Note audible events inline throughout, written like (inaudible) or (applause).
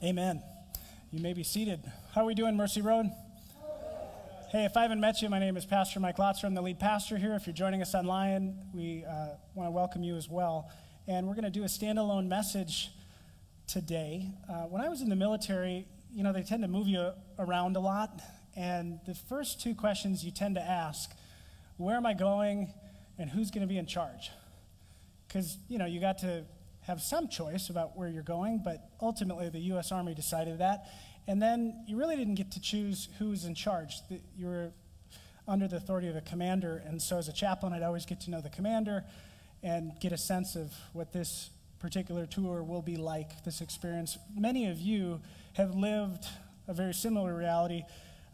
Amen. You may be seated. How are we doing, Mercy Road? Hey, if I haven't met you, my name is Pastor Mike Lotzer. I'm the lead pastor here. If you're joining us online, we uh, want to welcome you as well. And we're going to do a standalone message today. Uh, when I was in the military, you know, they tend to move you around a lot. And the first two questions you tend to ask where am I going and who's going to be in charge? Because, you know, you got to have some choice about where you're going, but ultimately the U.S. Army decided that. And then you really didn't get to choose who was in charge. You were under the authority of a commander, and so as a chaplain, I'd always get to know the commander and get a sense of what this particular tour will be like, this experience. Many of you have lived a very similar reality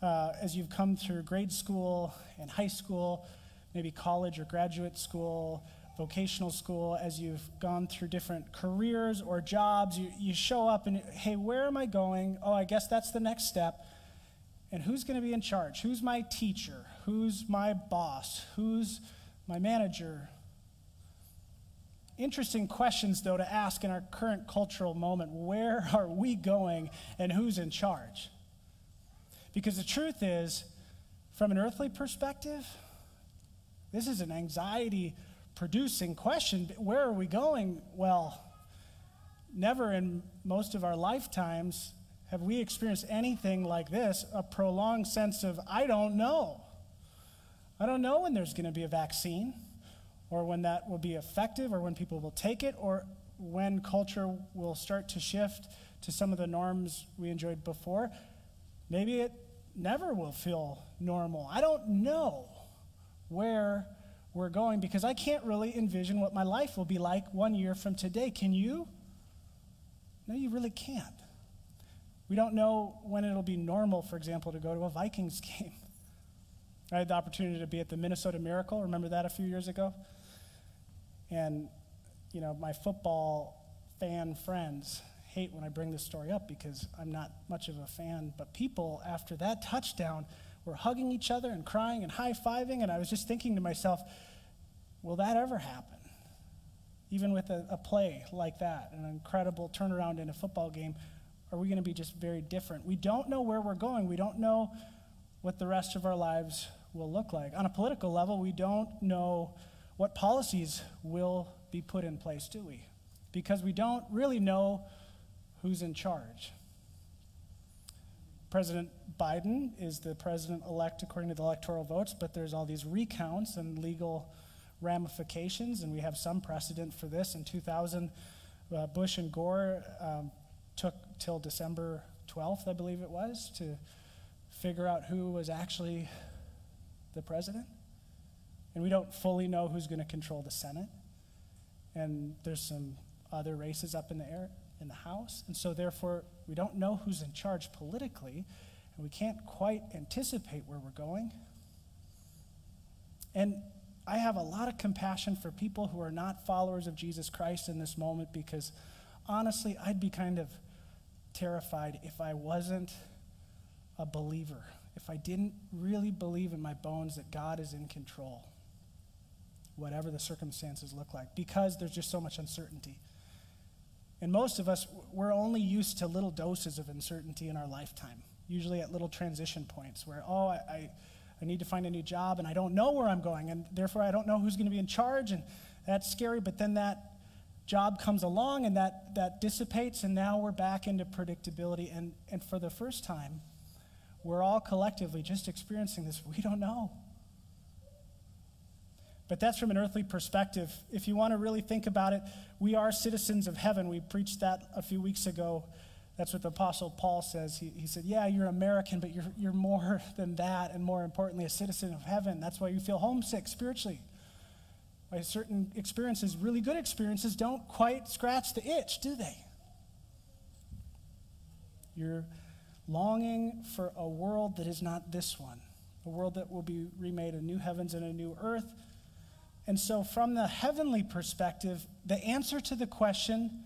uh, as you've come through grade school and high school, maybe college or graduate school vocational school, as you've gone through different careers or jobs, you, you show up and, hey, where am I going? Oh, I guess that's the next step. And who's going to be in charge? Who's my teacher? Who's my boss? Who's my manager? Interesting questions, though, to ask in our current cultural moment. Where are we going and who's in charge? Because the truth is, from an earthly perspective, this is an anxiety producing question where are we going? Well, never in most of our lifetimes have we experienced anything like this a prolonged sense of, I don't know. I don't know when there's going to be a vaccine, or when that will be effective, or when people will take it, or when culture will start to shift to some of the norms we enjoyed before. Maybe it never will feel normal. I don't know where we're going because I can't really envision what my life will be like one year from today. Can you? No, you really can't. We don't know when it'll be normal, for example, to go to a Vikings (laughs) game. I had the opportunity to be at the Minnesota Miracle. Remember that a few years ago? And, you know, my football fan friends hate when I bring this story up because I'm not much of a fan. But people, after that touchdown, were hugging each other and crying and high fiving. And I was just thinking to myself, will that ever happen? Even with a, a play like that, an incredible turnaround in a football game, are we going to be just very different? We don't know where we're going. We don't know what the rest of our lives will look like. On a political level, we don't know what policies will be put in place, do we? Because we don't really know who's in charge. President Biden is the president elect according to the electoral votes, but there's all these recounts and legal ramifications, and we have some precedent for this. In 2000, uh, Bush and Gore um, took till December 12th, I believe it was, to figure out who was actually the president. And we don't fully know who's going to control the Senate. And there's some other races up in the air in the House. And so, therefore, we don't know who's in charge politically, and we can't quite anticipate where we're going. And I have a lot of compassion for people who are not followers of Jesus Christ in this moment because honestly, I'd be kind of terrified if I wasn't a believer, if I didn't really believe in my bones that God is in control, whatever the circumstances look like, because there's just so much uncertainty. And most of us, we're only used to little doses of uncertainty in our lifetime, usually at little transition points where, oh, I, I, need to find a new job and I don't know where I'm going, and therefore I don't know who's going to be in charge, and that's scary. But then that job comes along and that, that dissipates, and now we're back into predictability. And, and for the first time, we're all collectively just experiencing this. We don't know. But that's from an earthly perspective. If you want to really think about it, we are citizens of heaven. We preached that a few weeks ago. That's what the Apostle Paul says. He, he said, Yeah, you're American, but you're, you're more (laughs) than that, and more importantly, a citizen of heaven. That's why you feel homesick spiritually. Why certain experiences, really good experiences, don't quite scratch the itch, do they? You're longing for a world that is not this one, a world that will be remade, a new heavens and a new earth and so, from the heavenly perspective, the answer to the question,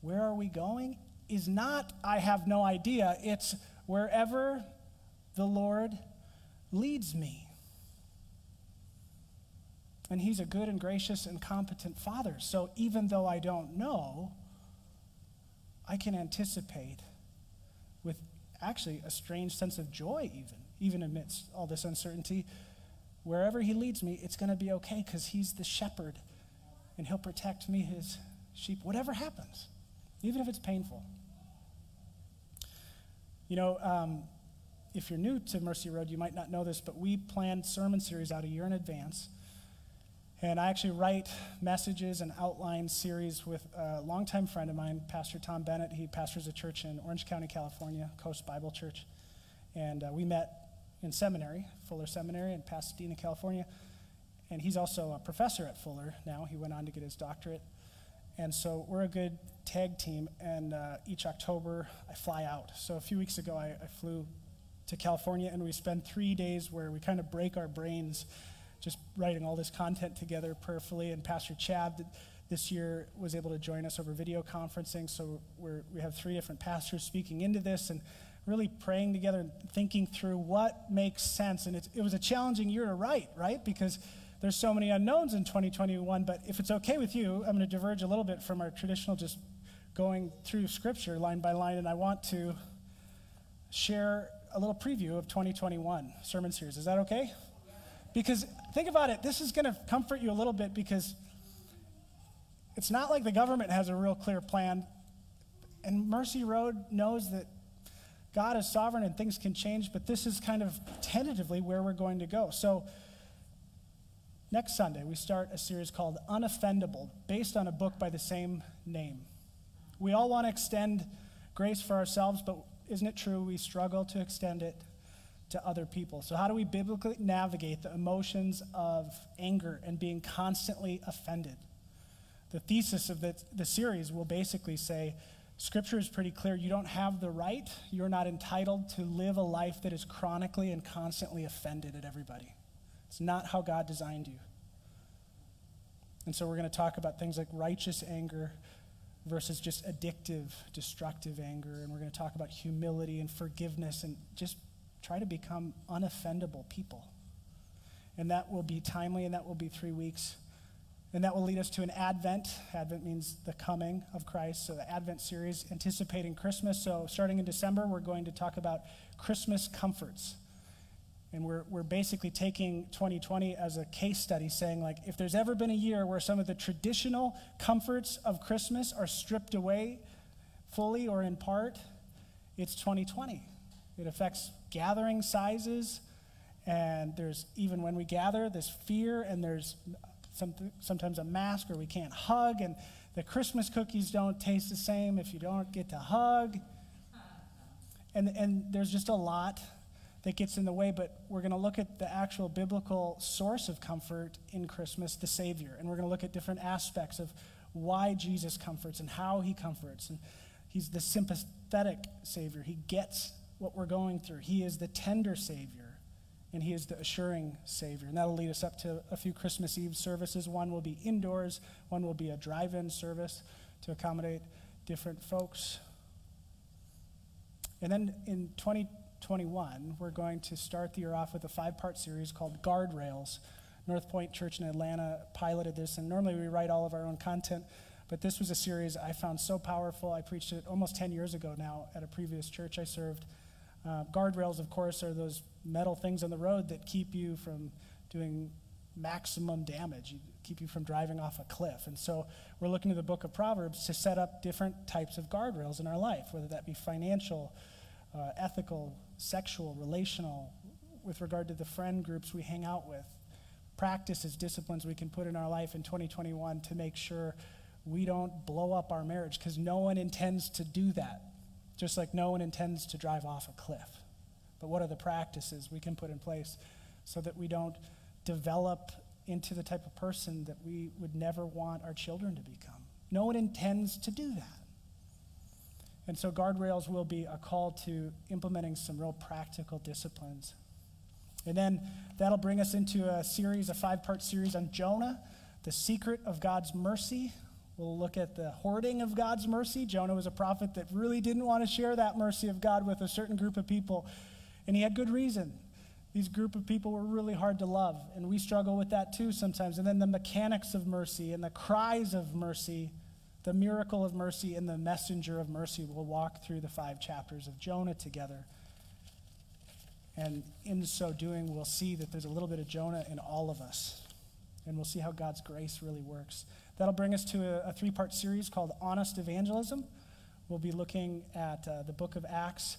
where are we going, is not, I have no idea. It's wherever the Lord leads me. And He's a good and gracious and competent Father. So, even though I don't know, I can anticipate with actually a strange sense of joy, even, even amidst all this uncertainty. Wherever He leads me, it's going to be okay because He's the shepherd and He'll protect me, His sheep, whatever happens, even if it's painful. You know, um, if you're new to Mercy Road, you might not know this, but we plan sermon series out a year in advance. And I actually write messages and outline series with a longtime friend of mine, Pastor Tom Bennett. He pastors a church in Orange County, California, Coast Bible Church. And uh, we met in seminary, Fuller Seminary in Pasadena, California. And he's also a professor at Fuller now. He went on to get his doctorate. And so we're a good tag team. And uh, each October, I fly out. So a few weeks ago, I, I flew to California, and we spend three days where we kind of break our brains just writing all this content together prayerfully. And Pastor Chad this year was able to join us over video conferencing. So we're, we have three different pastors speaking into this and really praying together and thinking through what makes sense. And it was a challenging year to write, right? Because there's so many unknowns in 2021. But if it's okay with you, I'm going to diverge a little bit from our traditional just going through scripture line by line. And I want to share a little preview of 2021 sermon series. Is that okay? Because think about it, this is going to comfort you a little bit because it's not like the government has a real clear plan. And Mercy Road knows that God is sovereign and things can change, but this is kind of tentatively where we're going to go. So, next Sunday, we start a series called Unoffendable, based on a book by the same name. We all want to extend grace for ourselves, but isn't it true we struggle to extend it to other people. So, how do we biblically navigate the emotions of anger and being constantly offended? The thesis of the, the series will basically say Scripture is pretty clear. You don't have the right, you're not entitled to live a life that is chronically and constantly offended at everybody. It's not how God designed you. And so, we're going to talk about things like righteous anger versus just addictive, destructive anger. And we're going to talk about humility and forgiveness and just try to become unoffendable people. And that will be timely, and that will be three weeks. And that will lead us to an Advent. Advent means the coming of Christ. So, the Advent series anticipating Christmas. So, starting in December, we're going to talk about Christmas comforts. And we're, we're basically taking 2020 as a case study, saying, like, if there's ever been a year where some of the traditional comforts of Christmas are stripped away fully or in part, it's 2020. It affects gathering sizes, and there's even when we gather, this fear, and there's sometimes a mask or we can't hug, and the Christmas cookies don't taste the same if you don't get to hug. And, and there's just a lot that gets in the way, but we're going to look at the actual biblical source of comfort in Christmas, the Savior. And we're going to look at different aspects of why Jesus comforts and how he comforts. And he's the sympathetic Savior. He gets what we're going through. He is the tender Savior, and He is the assuring Savior. And that'll lead us up to a few Christmas Eve services. One will be indoors, one will be a drive in service to accommodate different folks. And then in 2021, we're going to start the year off with a five part series called Guardrails. North Point Church in Atlanta piloted this, and normally we write all of our own content. But this was a series I found so powerful. I preached it almost 10 years ago now at a previous church I served. Uh, guardrails, of course, are those metal things on the road that keep you from doing maximum damage, keep you from driving off a cliff. And so we're looking to the book of Proverbs to set up different types of guardrails in our life, whether that be financial, uh, ethical, sexual, relational, with regard to the friend groups we hang out with, practices, disciplines we can put in our life in 2021 to make sure we don't blow up our marriage because no one intends to do that just like no one intends to drive off a cliff. But what are the practices we can put in place so that we don't develop into the type of person that we would never want our children to become? No one intends to do that. And so, guardrails will be a call to implementing some real practical disciplines. And then that'll bring us into a series, a five part series on Jonah, the secret of God's mercy. We'll look at the hoarding of God's mercy. Jonah was a prophet that really didn't want to share that mercy of God with a certain group of people, and he had good reason. These group of people were really hard to love, and we struggle with that too sometimes. And then the mechanics of mercy and the cries of mercy the miracle of mercy and the messenger of mercy. We'll walk through the five chapters of Jonah together. And in so doing, we'll see that there's a little bit of Jonah in all of us. And we'll see how God's grace really works. That'll bring us to a, a three part series called Honest Evangelism. We'll be looking at uh, the book of Acts,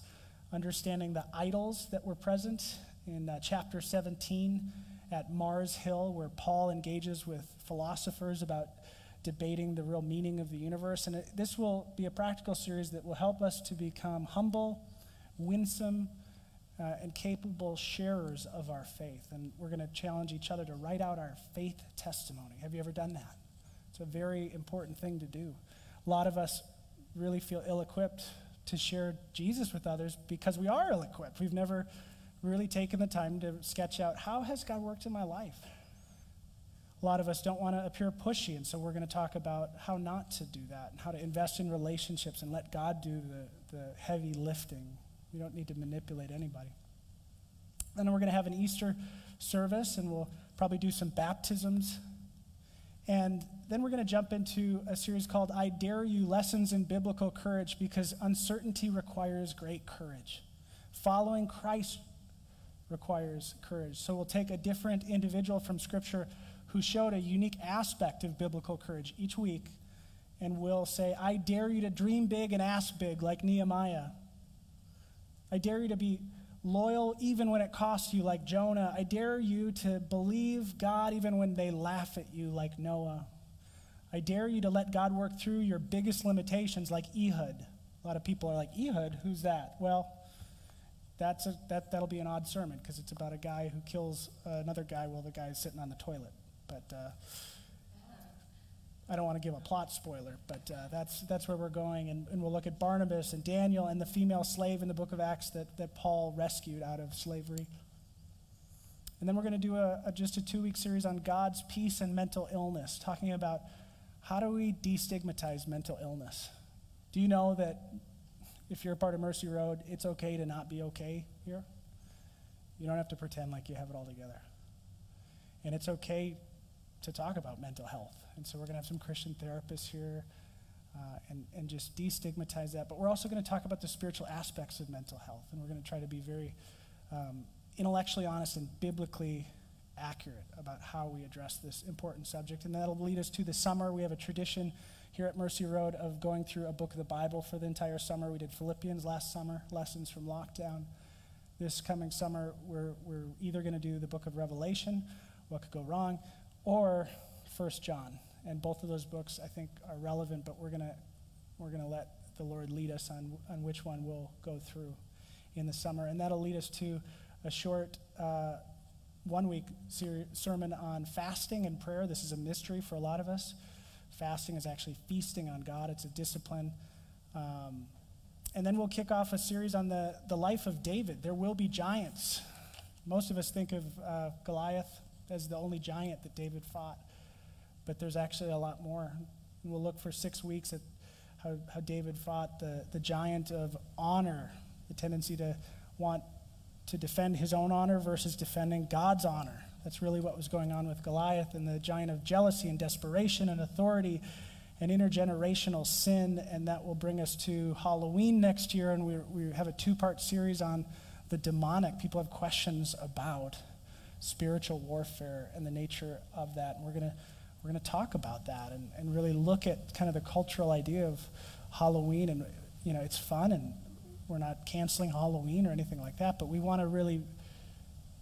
understanding the idols that were present in uh, chapter 17 at Mars Hill, where Paul engages with philosophers about debating the real meaning of the universe. And it, this will be a practical series that will help us to become humble, winsome, uh, and capable sharers of our faith. And we're going to challenge each other to write out our faith testimony. Have you ever done that? It's a very important thing to do. A lot of us really feel ill equipped to share Jesus with others because we are ill equipped. We've never really taken the time to sketch out how has God worked in my life? A lot of us don't want to appear pushy, and so we're going to talk about how not to do that and how to invest in relationships and let God do the, the heavy lifting. We don't need to manipulate anybody. And then we're going to have an Easter service, and we'll probably do some baptisms. And then we're going to jump into a series called I Dare You Lessons in Biblical Courage because uncertainty requires great courage. Following Christ requires courage. So we'll take a different individual from Scripture who showed a unique aspect of biblical courage each week, and we'll say, I dare you to dream big and ask big, like Nehemiah. I dare you to be loyal even when it costs you, like Jonah. I dare you to believe God even when they laugh at you, like Noah. I dare you to let God work through your biggest limitations, like Ehud. A lot of people are like, Ehud, who's that? Well, that's a, that, that'll be an odd sermon because it's about a guy who kills another guy while the guy's sitting on the toilet. But uh, I don't want to give a plot spoiler, but uh, that's, that's where we're going. And, and we'll look at Barnabas and Daniel and the female slave in the book of Acts that, that Paul rescued out of slavery. And then we're going to do a, a just a two week series on God's peace and mental illness, talking about how do we destigmatize mental illness. Do you know that if you're a part of Mercy Road, it's okay to not be okay here. You don't have to pretend like you have it all together. And it's okay to talk about mental health. And so we're going to have some Christian therapists here uh, and, and just destigmatize that. But we're also going to talk about the spiritual aspects of mental health. And we're going to try to be very um, intellectually honest and biblically accurate about how we address this important subject. And that'll lead us to the summer. We have a tradition here at Mercy Road of going through a book of the Bible for the entire summer. We did Philippians last summer, lessons from lockdown. This coming summer, we're, we're either going to do the book of Revelation, what could go wrong, or First John. And both of those books, I think, are relevant, but we're going to we're to let the Lord lead us on, on which one we'll go through in the summer. And that'll lead us to a short uh, one week ser- sermon on fasting and prayer. This is a mystery for a lot of us. Fasting is actually feasting on God, it's a discipline. Um, and then we'll kick off a series on the, the life of David. There will be giants. Most of us think of uh, Goliath as the only giant that David fought, but there's actually a lot more. We'll look for six weeks at how, how David fought the, the giant of honor, the tendency to want to defend his own honor versus defending God's honor. That's really what was going on with Goliath and the giant of jealousy and desperation and authority and intergenerational sin. And that will bring us to Halloween next year. And we, we have a two part series on the demonic. People have questions about spiritual warfare and the nature of that. And we're going to we're going to talk about that and, and really look at kind of the cultural idea of Halloween. And, you know, it's fun and we're not canceling Halloween or anything like that, but we want to really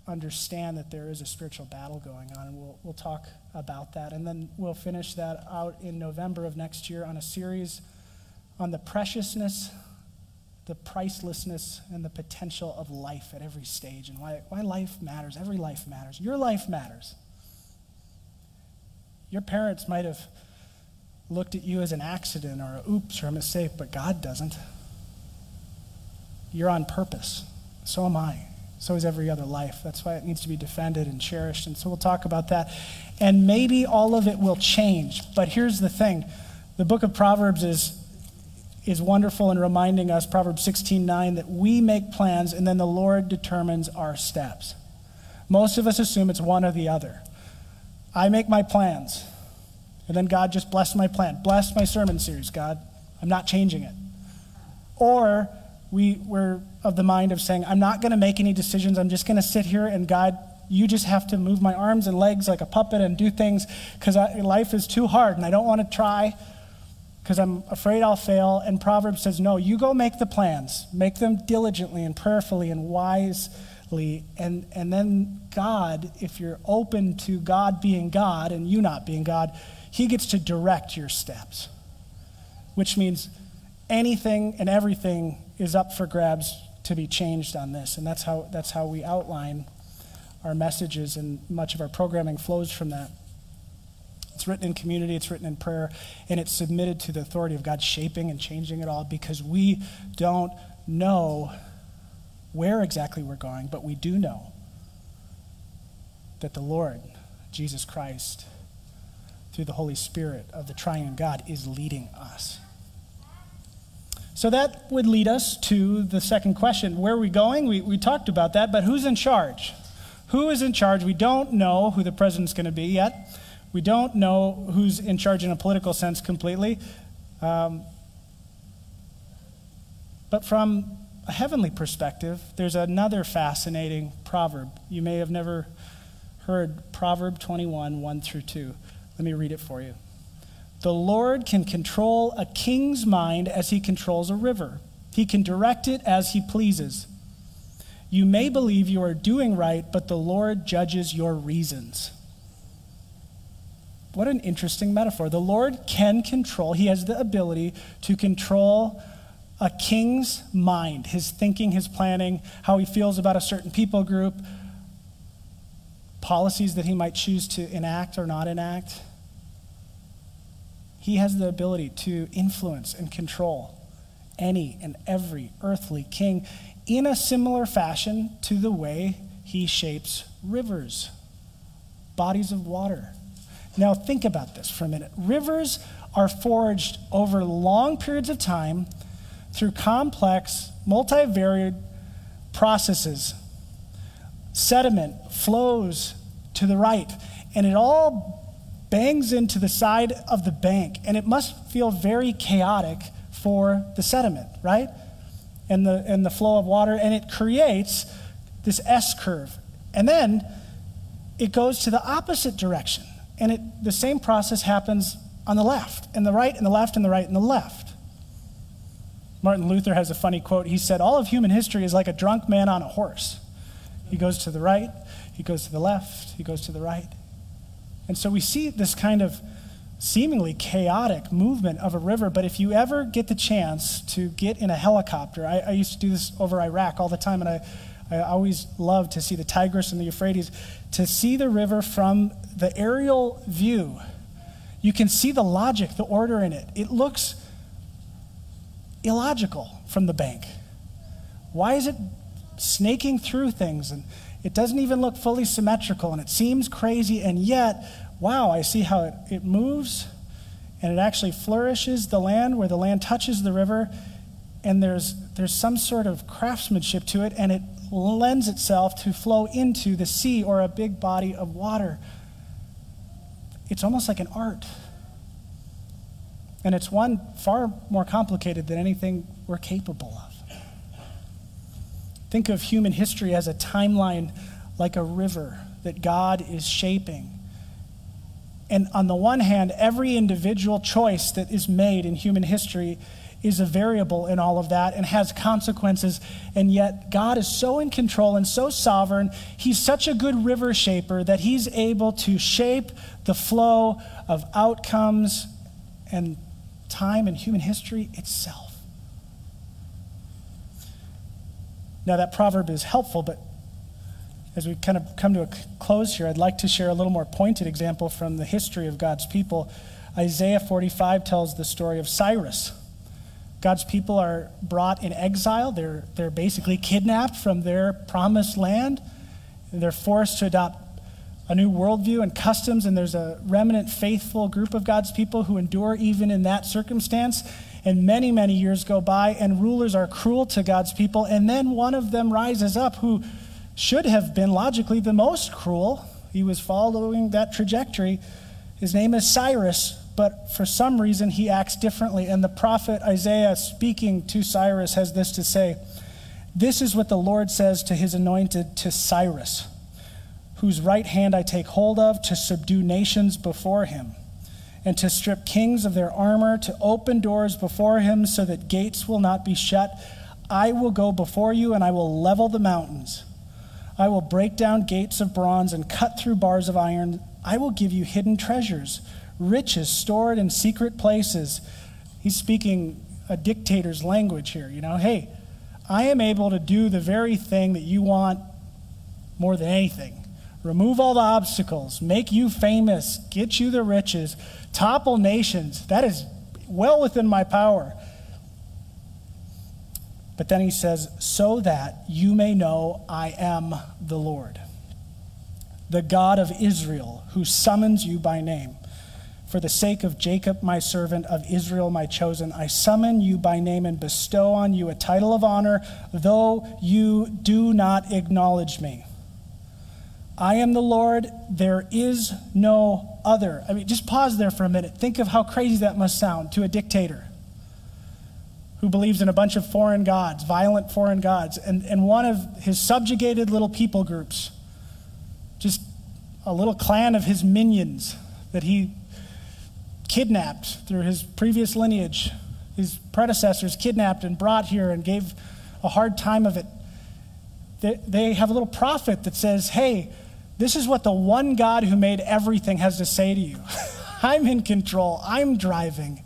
understand that there is a spiritual battle going on, and we'll, we'll talk about that. And then we'll finish that out in November of next year on a series on the preciousness, the pricelessness, and the potential of life at every stage, and why, why life matters. Every life matters. Your life matters. Your parents might have looked at you as an accident or a oops or a mistake, but God doesn't. You're on purpose. So am I. So is every other life. That's why it needs to be defended and cherished. And so we'll talk about that. And maybe all of it will change. But here's the thing the book of Proverbs is, is wonderful in reminding us, Proverbs 16 9, that we make plans and then the Lord determines our steps. Most of us assume it's one or the other. I make my plans, And then God just blessed my plan, blessed my sermon series, God. I'm not changing it. Or we were of the mind of saying, I'm not going to make any decisions. I'm just going to sit here and God, you just have to move my arms and legs like a puppet and do things because life is too hard and I don't want to try because I'm afraid I'll fail. And Proverbs says, No, you go make the plans, make them diligently and prayerfully and wisely. And, and then God, if you're open to God being God and you not being God, He gets to direct your steps, which means anything and everything is up for grabs to be changed on this. And that's how, that's how we outline our messages, and much of our programming flows from that. It's written in community, it's written in prayer, and it's submitted to the authority of God shaping and changing it all because we don't know where exactly we're going, but we do know that the Lord, Jesus Christ, through the Holy Spirit of the triune God, is leading us. So that would lead us to the second question. Where are we going? We, we talked about that, but who's in charge? Who is in charge? We don't know who the president's going to be yet. We don't know who's in charge in a political sense completely. Um, but from a heavenly perspective, there's another fascinating proverb. You may have never heard Proverb 21, 1 through 2. Let me read it for you. The Lord can control a king's mind as he controls a river. He can direct it as he pleases. You may believe you are doing right, but the Lord judges your reasons. What an interesting metaphor. The Lord can control, He has the ability to control a king's mind, his thinking, his planning, how he feels about a certain people group, policies that he might choose to enact or not enact. He has the ability to influence and control any and every earthly king in a similar fashion to the way he shapes rivers, bodies of water. Now, think about this for a minute. Rivers are forged over long periods of time through complex, multivariate processes. Sediment flows to the right, and it all bangs into the side of the bank, and it must feel very chaotic for the sediment, right? And the, and the flow of water, and it creates this S curve. And then it goes to the opposite direction, and it, the same process happens on the left, and the right, and the left, and the right, and the left. Martin Luther has a funny quote. He said, All of human history is like a drunk man on a horse. He goes to the right, he goes to the left, he goes to the right. And so we see this kind of seemingly chaotic movement of a river. But if you ever get the chance to get in a helicopter, I, I used to do this over Iraq all the time, and I, I always loved to see the Tigris and the Euphrates, to see the river from the aerial view. You can see the logic, the order in it. It looks illogical from the bank. Why is it snaking through things? And it doesn't even look fully symmetrical and it seems crazy, and yet, wow, I see how it, it moves and it actually flourishes the land where the land touches the river, and there's, there's some sort of craftsmanship to it, and it lends itself to flow into the sea or a big body of water. It's almost like an art. And it's one far more complicated than anything we're capable of. Think of human history as a timeline like a river that God is shaping. And on the one hand, every individual choice that is made in human history is a variable in all of that and has consequences. And yet, God is so in control and so sovereign. He's such a good river shaper that He's able to shape the flow of outcomes and time in human history itself. Now, that proverb is helpful, but as we kind of come to a close here, I'd like to share a little more pointed example from the history of God's people. Isaiah 45 tells the story of Cyrus. God's people are brought in exile. They're, they're basically kidnapped from their promised land. They're forced to adopt a new worldview and customs, and there's a remnant faithful group of God's people who endure even in that circumstance. And many, many years go by, and rulers are cruel to God's people. And then one of them rises up who should have been logically the most cruel. He was following that trajectory. His name is Cyrus. but for some reason he acts differently. And the prophet Isaiah, speaking to Cyrus, has this to say This is what the Lord says to his anointed, to Cyrus, whose right hand I take hold of to subdue nations before him, and to strip kings of their armor, to open doors before him so that gates will not be shut. I will go before you, and I will level the mountains. I will break down gates of bronze and cut through bars of iron. I will give you hidden treasures, riches stored in secret places. He's speaking a dictator's language here, you know. Hey, I am able to do the very thing that you want more than anything. Remove all the obstacles, make you famous, get you the riches, topple nations. That is well within my power. But then he says, so that you may know I am the Lord, the God of Israel, who summons you by name. For the sake of Jacob, my servant, of Israel, my chosen, I summon you by name and bestow on you a title of honor, though you do not acknowledge me. I am the Lord, there is no other. I mean, just pause there for a minute. Think of how crazy that must sound to a dictator who believes in a bunch of foreign gods, violent foreign gods, and, and one of his subjugated little people groups, just a little clan of his minions that he kidnapped through his previous lineage, his predecessors kidnapped and brought here and gave a hard time of it. They, they have a little prophet that says, Hey, this is what the one God who made everything has to say to you. (laughs) I'm in control, I'm driving.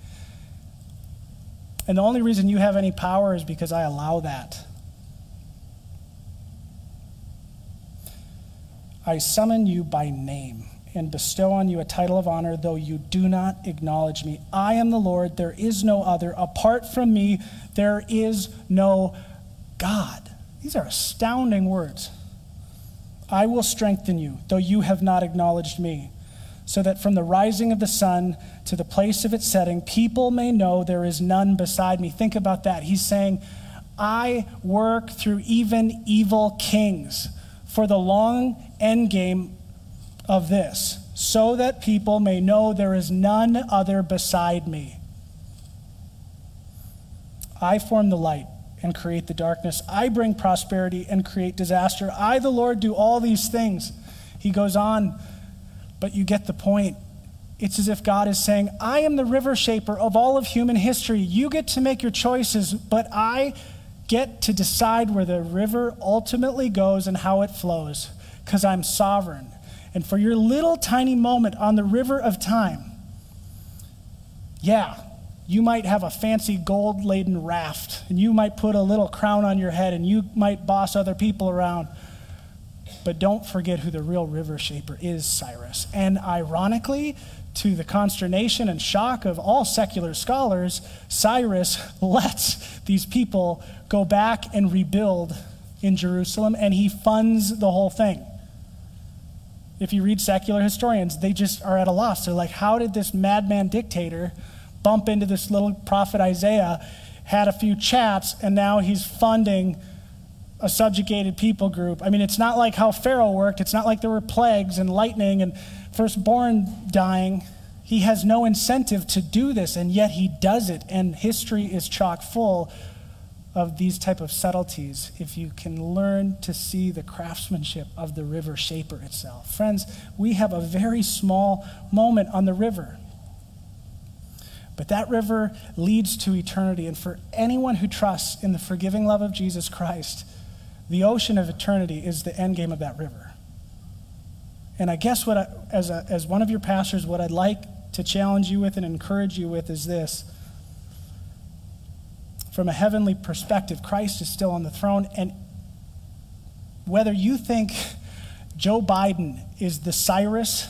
And the only reason you have any power is because I allow that. I summon you by name and bestow on you a title of honor, though you do not acknowledge me. I am the Lord, there is no other. Apart from me, there is no God. These are astounding words. I will strengthen you, though you have not acknowledged me so that from the rising of the sun to the place of its setting, people may know there is none beside me. Think about that. He's saying, I work through even evil kings for the long end game of this, so that people may know there is none other beside me. I form the light and create the darkness. I bring prosperity and create disaster. I, the Lord, do all these things. He goes on but you get the point. It's as if God is saying, I am the river shaper of all of human history. You get to make your choices, but I get to decide where the river ultimately goes and how it flows because I'm sovereign. And for your little tiny moment on the river of time, yeah, you might have a fancy gold laden raft and you might put a little crown on your head and you might boss other people around. But don't forget who the real river shaper is, Cyrus. And ironically, to the consternation and shock of all secular scholars, Cyrus (laughs) lets these people go back and rebuild in Jerusalem, and he funds the whole thing. If you read secular historians, they just are at a loss. They're like, how did this madman dictator bump into this little prophet Isaiah, had a few chats, and now he's funding a subjugated people group. I mean, it's not like how Pharaoh worked. It's not like there were plagues and lightning and firstborn dying. He has no incentive to do this, and yet he does it. And history is chock full of these type of subtleties if you can learn to see the craftsmanship of the river shaper itself friends we have a very small moment on the river but that river leads to eternity and for anyone who trusts in the forgiving love of jesus christ the ocean of eternity is the end game of that river. And I guess what I, as, a, as one of your pastors, what I'd like to challenge you with and encourage you with is this. From a heavenly perspective, Christ is still on the throne. And whether you think Joe Biden is the Cyrus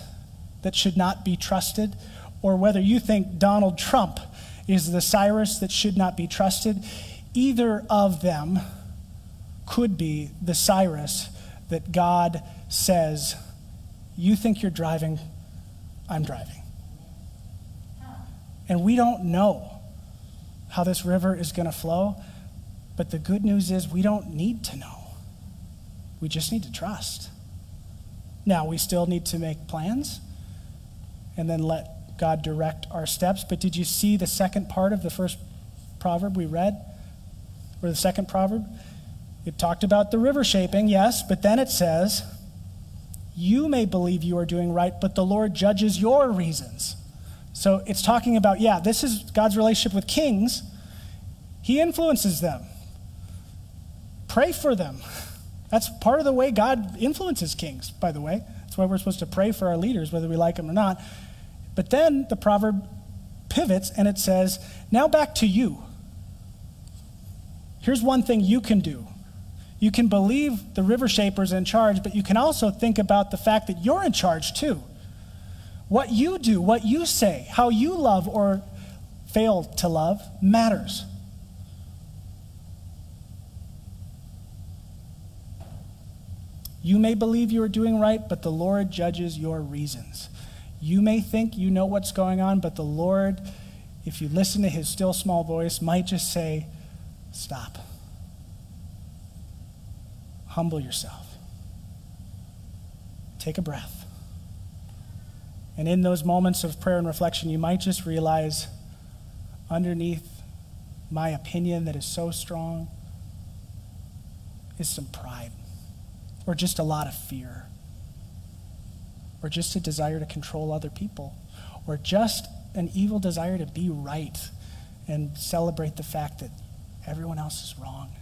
that should not be trusted, or whether you think Donald Trump is the Cyrus that should not be trusted, either of them could be the Cyrus that God says, You think you're driving, I'm driving. And we don't know how this river is going to flow, but the good news is we don't need to know. We just need to trust. Now, we still need to make plans and then let God direct our steps. But did you see the second part of the first proverb we read? Or the second proverb? It talked about the river shaping, yes, but then it says, You may believe you are doing right, but the Lord judges your reasons. So it's talking about, yeah, this is God's relationship with kings. He influences them. Pray for them. That's part of the way God influences kings, by the way. That's why we're supposed to pray for our leaders, whether we like them or not. But then the proverb pivots and it says, Now back to you. Here's one thing you can do. You can believe the river shaper's in charge, but you can also think about the fact that you're in charge too. What you do, what you say, how you love or fail to love matters. You may believe you are doing right, but the Lord judges your reasons. You may think you know what's going on, but the Lord, if you listen to his still small voice, might just say, Stop. Humble yourself. Take a breath. And in those moments of prayer and reflection, you might just realize underneath my opinion that is so strong is some pride or just a lot of fear, or just a desire to control other people, or just an evil desire to be right and celebrate the fact that everyone else is wrong.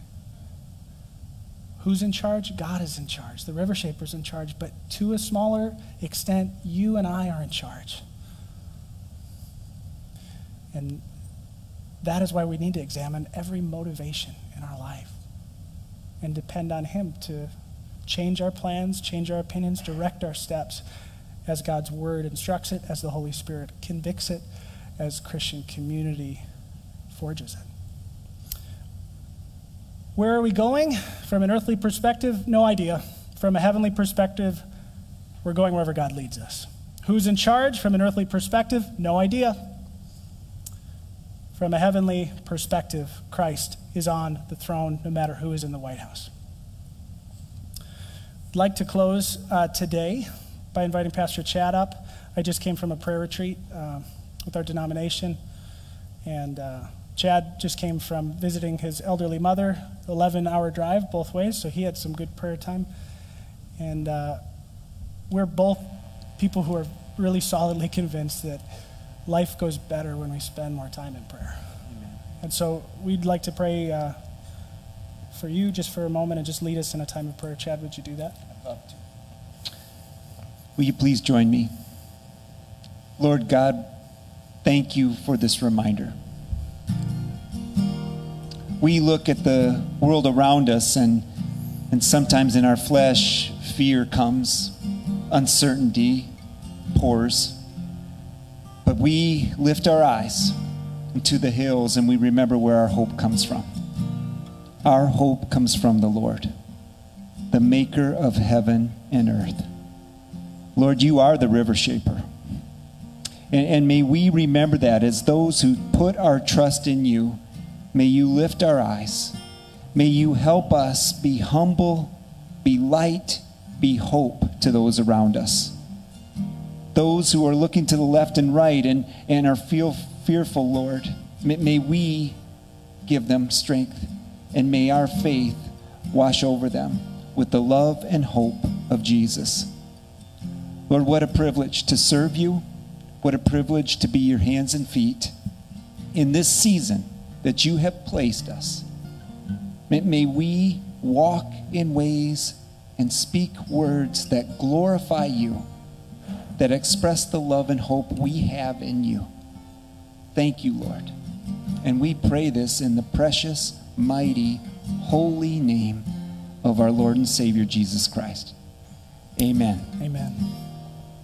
Who's in charge? God is in charge. The river shaper's in charge, but to a smaller extent, you and I are in charge. And that is why we need to examine every motivation in our life and depend on Him to change our plans, change our opinions, direct our steps as God's word instructs it, as the Holy Spirit convicts it, as Christian community forges it. Where are we going? From an earthly perspective, no idea. From a heavenly perspective, we're going wherever God leads us. Who's in charge? From an earthly perspective, no idea. From a heavenly perspective, Christ is on the throne no matter who is in the White House. I'd like to close uh, today by inviting Pastor Chad up. I just came from a prayer retreat uh, with our denomination, and uh, Chad just came from visiting his elderly mother, 11 hour drive both ways, so he had some good prayer time. And uh, we're both people who are really solidly (laughs) convinced that life goes better when we spend more time in prayer. Amen. And so we'd like to pray uh, for you just for a moment and just lead us in a time of prayer. Chad, would you do that? Will you please join me? Lord God, thank you for this reminder. We look at the world around us, and, and sometimes in our flesh, fear comes, uncertainty pours. But we lift our eyes into the hills and we remember where our hope comes from. Our hope comes from the Lord, the maker of heaven and earth. Lord, you are the river shaper. And, and, may we remember that as those who put our trust in you, may you lift our eyes. May you help us be humble, be light, be hope to those around us. Those who are looking to the left and right and, and are feel fearful, Lord, may, may we give them strength and may our faith wash over them with the love and hope of Jesus. Lord, what a privilege to serve you. What a privilege to be your hands and feet in this season that you have placed us. May, may we walk in ways and speak words that glorify you, that express the love and hope we have in you. Thank you, Lord. And we pray this in the precious mighty, holy name of our Lord and Savior Jesus Christ. Amen. Amen.